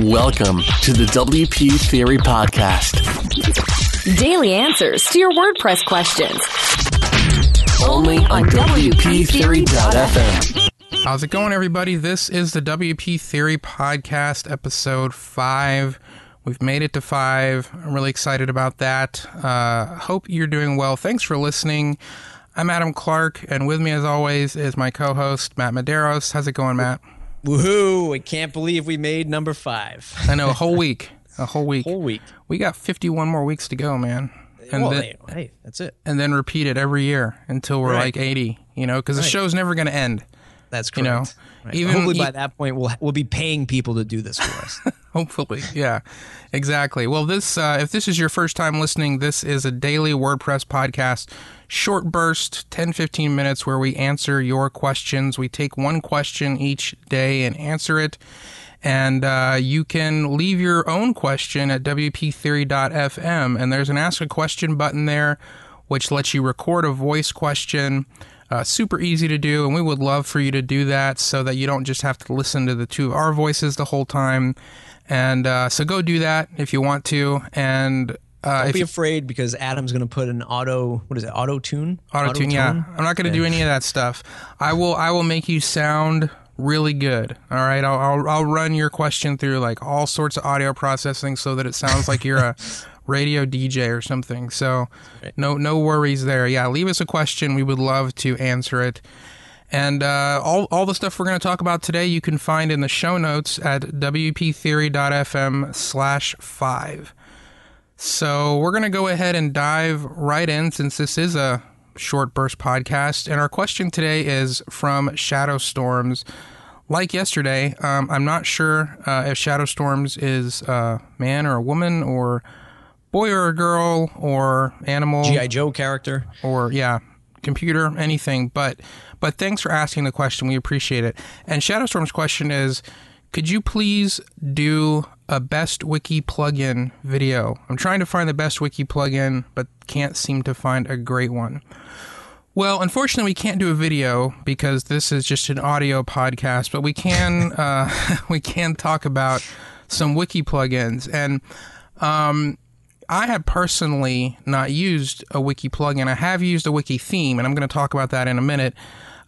Welcome to the WP Theory Podcast. Daily answers to your WordPress questions. Only on WPTheory.fm. How's it going, everybody? This is the WP Theory Podcast, episode five. We've made it to five. I'm really excited about that. Uh, hope you're doing well. Thanks for listening. I'm Adam Clark, and with me, as always, is my co host, Matt Medeiros. How's it going, Matt? Woohoo! I can't believe we made number five. I know, a whole week. A whole week. Whole week. We got 51 more weeks to go, man. And well, then, hey, hey, that's it. and then repeat it every year until we're Right. like 80, you know, because the show's never going to end. That's correct. You know, Right. even- hopefully e- by that point we'll we'll be paying people to do this for us. Hopefully, yeah, exactly. Well, this uh, if this is your first time listening, this is a daily WordPress podcast, short burst, 10, 15 minutes, where we answer your questions. We take one question each day and answer it. And uh, you can leave your own question at wptheory.fm. And there's an ask a question button there, which lets you record a voice question. Uh, super easy to do, and we would love for you to do that so that you don't just have to listen to the two of our voices the whole time. And uh, so go do that if you want to. And uh, Don't if be you, afraid because Adam's going to put an auto. What is it? Auto tune. auto tune, yeah, I'm not going to do any of that stuff. I will. I will make you sound really good. All right, I'll, I'll I'll run your question through like all sorts of audio processing so that it sounds like you're a radio DJ or something. So no no worries there. Yeah, leave us a question. We would love to answer it. And uh, all, all the stuff we're going to talk about today, you can find in the show notes at wptheory.fm slash five. So we're going to go ahead and dive right in since this is a short burst podcast. And our question today is from Shadowstorms. Like yesterday, um, I'm not sure uh, if Shadowstorms is a man or a woman or boy or a girl or animal GI Joe character. or yeah, computer, anything. But but thanks for asking the question. We appreciate it. And Shadowstorm's question is, could you please do a best wiki plugin video? I'm trying to find the best wiki plugin, but can't seem to find a great one. Well, unfortunately, we can't do a video because this is just an audio podcast, but we can uh, we can talk about some wiki plugins and. Um, I have personally not used a wiki plugin. I have used a wiki theme, and I'm going to talk about that in a minute.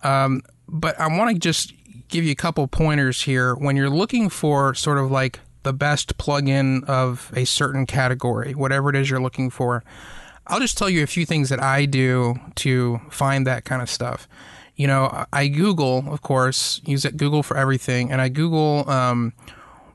Um, but I want to just give you a couple pointers here. When you're looking for sort of like the best plugin of a certain category, whatever it is you're looking for, I'll just tell you a few things that I do to find that kind of stuff. You know, I Google, of course, use it Google for everything, and I Google um,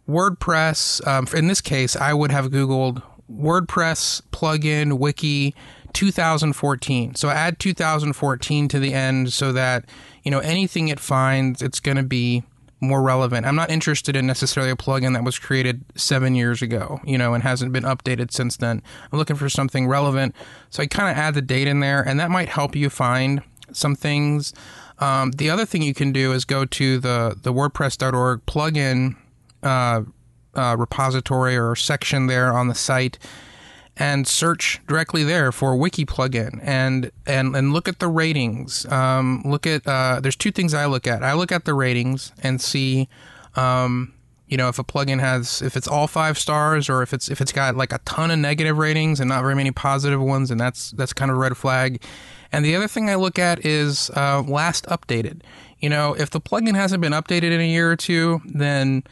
WordPress. Um, in this case, I would have Googled WordPress plugin wiki 2014. So add 2014 to the end so that, you know, anything it finds, it's going to be more relevant. I'm not interested in necessarily a plugin that was created seven years ago, you know, and hasn't been updated since then. I'm looking for something relevant. So I kind of add the date in there, and that might help you find some things. Um, the other thing you can do is go to the, the WordPress.org plugin uh, uh, repository or section there on the site and search directly there for wiki plugin and and and look at the ratings. Um, look at uh, there's two things i look at. I look at the ratings and see um, you know if a plugin has if it's all five stars or if it's if it's got like a ton of negative ratings and not very many positive ones and that's that's kind of a red flag. And the other thing i look at is uh, last updated. You know if the plugin hasn't been updated in a year or two then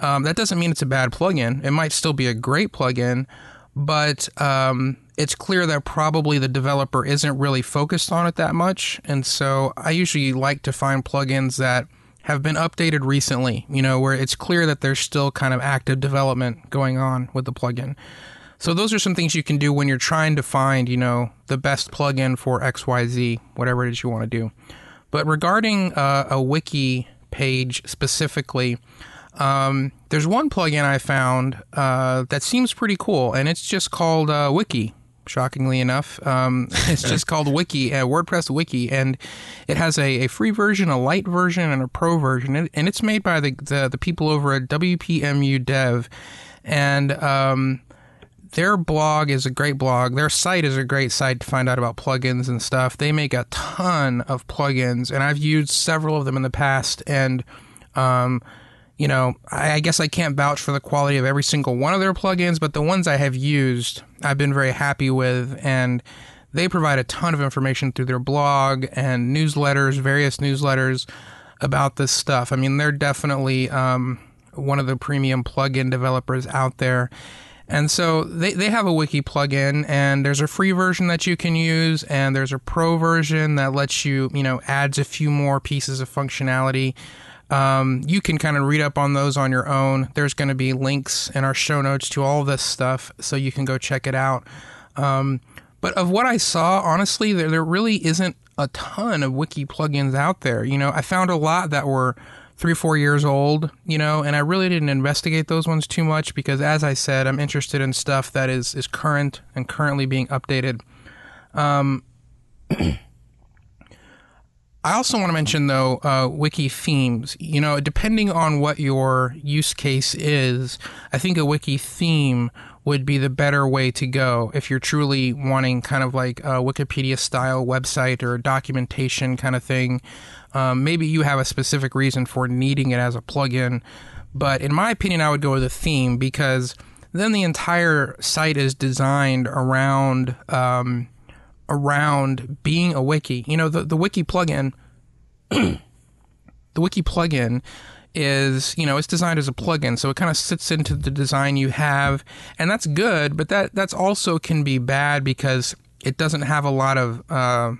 um, that doesn't mean it's a bad plugin. It might still be a great plugin, but um, it's clear that probably the developer isn't really focused on it that much. And so I usually like to find plugins that have been updated recently, you know, where it's clear that there's still kind of active development going on with the plugin. So those are some things you can do when you're trying to find, you know, the best plugin for XYZ, whatever it is you want to do. But regarding uh, a wiki page specifically, um, there's one plugin I found uh, that seems pretty cool, and it's just called uh, Wiki. Shockingly enough, um, it's just called Wiki, uh, WordPress Wiki, and it has a, a free version, a light version, and a pro version, and, and it's made by the, the the people over at WPMU Dev, and um, their blog is a great blog. Their site is a great site to find out about plugins and stuff. They make a ton of plugins, and I've used several of them in the past. And um, you know, I, I guess I can't vouch for the quality of every single one of their plugins, but the ones I have used, I've been very happy with, and they provide a ton of information through their blog and newsletters, various newsletters about this stuff. I mean, they're definitely um, one of the premium plugin developers out there. And so they, they have a wiki plugin and there's a free version that you can use and there's a pro version that lets you, you know, adds a few more pieces of functionality. Um, you can kind of read up on those on your own. There's going to be links in our show notes to all this stuff so you can go check it out. Um, but of what I saw, honestly, there, there really isn't a ton of wiki plugins out there. You know, I found a lot that were three, four years old, you know, and I really didn't investigate those ones too much because, as I said, I'm interested in stuff that is, is current and currently being updated. Um, I also want to mention, though, uh, wiki themes. You know, depending on what your use case is, I think a wiki theme would be the better way to go if you're truly wanting kind of like a Wikipedia style website or documentation kind of thing. Um, maybe you have a specific reason for needing it as a plugin, but in my opinion, I would go with a theme because then the entire site is designed around um, around being a wiki. You know, the the wiki plugin, the wiki plugin is you know it's designed as a plugin so it kind of sits into the design you have and that's good but that that's also can be bad because it doesn't have a lot of uh,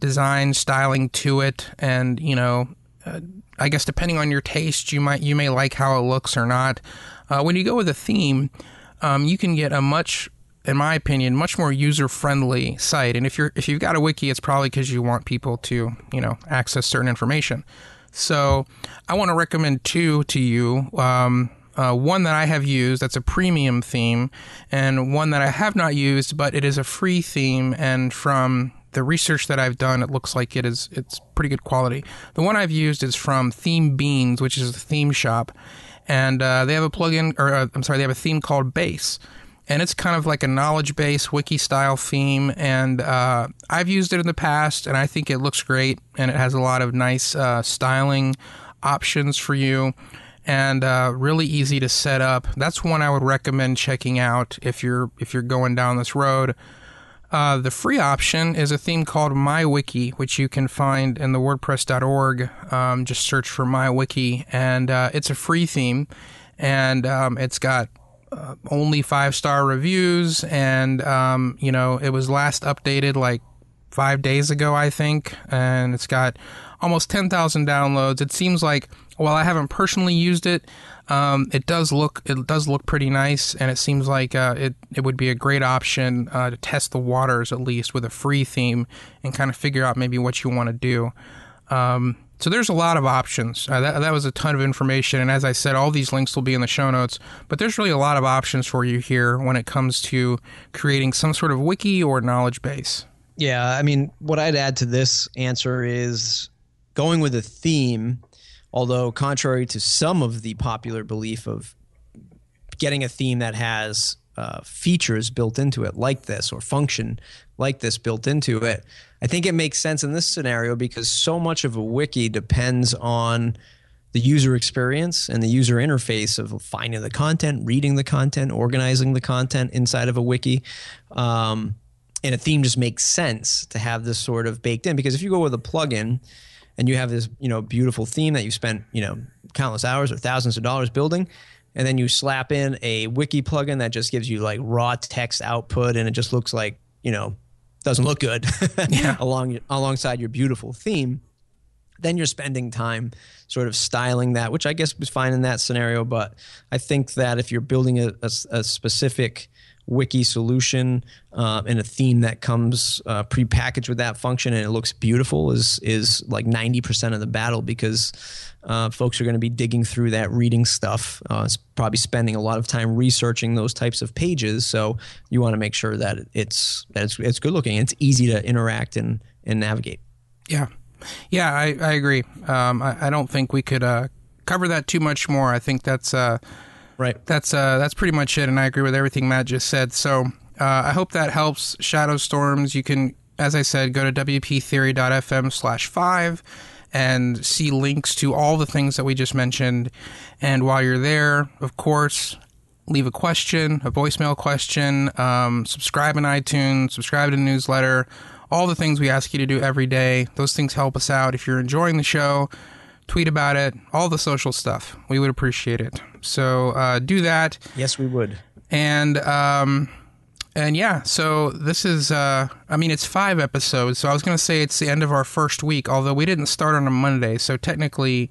design styling to it and you know uh, i guess depending on your taste you might you may like how it looks or not uh, when you go with a theme um, you can get a much in my opinion much more user friendly site and if you're if you've got a wiki it's probably because you want people to you know access certain information so I want to recommend two to you. Um, uh, one that I have used that's a premium theme, and one that I have not used, but it is a free theme. And from the research that I've done, it looks like it is it's pretty good quality. The one I've used is from Theme Beans, which is a theme shop, and uh, they have a plugin, or uh, I'm sorry, they have a theme called Base and it's kind of like a knowledge base wiki style theme and uh, i've used it in the past and i think it looks great and it has a lot of nice uh, styling options for you and uh, really easy to set up that's one i would recommend checking out if you're if you're going down this road uh, the free option is a theme called MyWiki, which you can find in the WordPress.org. Um, just search for MyWiki, and uh, it's a free theme, and um, it's got uh, only five star reviews, and um, you know it was last updated like five days ago, I think, and it's got almost ten thousand downloads. It seems like while I haven't personally used it, um, it does look it does look pretty nice, and it seems like uh, it it would be a great option uh, to test the waters at least with a free theme and kind of figure out maybe what you want to do. Um, so there's a lot of options. Uh, that, that was a ton of information. And as I said, all these links will be in the show notes. But there's really a lot of options for you here when it comes to creating some sort of wiki or knowledge base. Yeah. I mean, what I'd add to this answer is going with a theme, although contrary to some of the popular belief of getting a theme that has uh, features built into it like this or function like this built into it I think it makes sense in this scenario because so much of a wiki depends on the user experience and the user interface of finding the content, reading the content, organizing the content inside of a wiki. Um, and a theme just makes sense to have this sort of baked in because if you go with a plugin and you have this, you know, beautiful theme that you spent, you know, countless hours or thousands of dollars building, and then you slap in a wiki plugin that just gives you like raw text output and it just looks like, you know, doesn't look good yeah. along alongside your beautiful theme, then you're spending time sort of styling that, which I guess was fine in that scenario. But I think that if you're building a, a, a specific wiki solution uh, and a theme that comes uh, pre-packaged with that function and it looks beautiful is is like 90% of the battle because uh, folks are going to be digging through that reading stuff uh, it's probably spending a lot of time researching those types of pages. So you want to make sure that it's that it's, it's good looking it's easy to interact and and navigate. Yeah. Yeah i, I agree. Um, I, I, don't think we could uh, cover that too much more. I think that's uh, Right. That's uh, that's pretty much it, and I agree with everything Matt just said. So uh, I hope that helps. Shadowstorms. You can, as I said, go to wptheory.fm slash five, and see links to all the things that we just mentioned. And while you're there, of course, leave a question, a voicemail question, um, subscribe in iTunes, subscribe to the newsletter, all the things we ask you to do every day. Those things help us out. If you're enjoying the show, tweet about it, all the social stuff. We would appreciate it. So uh, do that. Yes, we would. And um, and yeah, so this is uh, I mean it's five episodes. So I was gonna say it's the end of our first week, although we didn't start on a Monday, so technically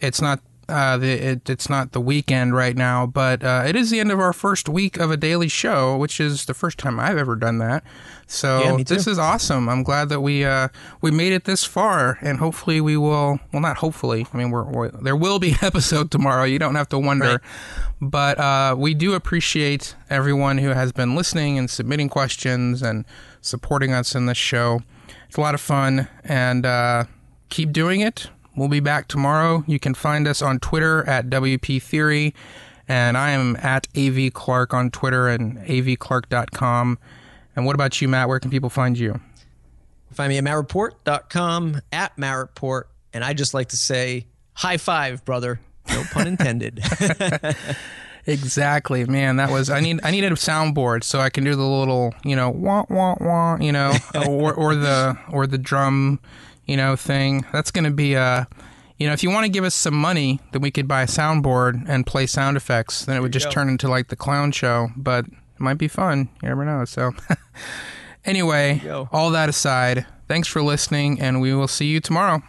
it's not uh, the, it, it's not the weekend right now, but uh, it is the end of our first week of a daily show, which is the first time I've ever done that. So Yeah, this is awesome. I'm glad that we uh, we made it this far, and hopefully we will. Well, not hopefully. I mean, we're, we're there will be an episode tomorrow. You don't have to wonder. Right. But uh, we do appreciate everyone who has been listening and submitting questions and supporting us in this show. It's a lot of fun, and uh, keep doing it. We'll be back tomorrow. You can find us on Twitter at WP Theory, and I am at AV Clark on Twitter and avclark.com. And what about you, Matt? Where can people find you? Find me at mattreport.com, at mattreport. And I just like to say, high five, brother. No pun intended. Exactly, man. That was I need I needed a soundboard so I can do the little you know wah wah wah you know or or the or the drum you know thing. That's gonna be a, you know if you want to give us some money then we could buy a soundboard and play sound effects. Then it would just go. turn into like the clown show, but it might be fun. You never know. So anyway, all that aside, thanks for listening, and we will see you tomorrow.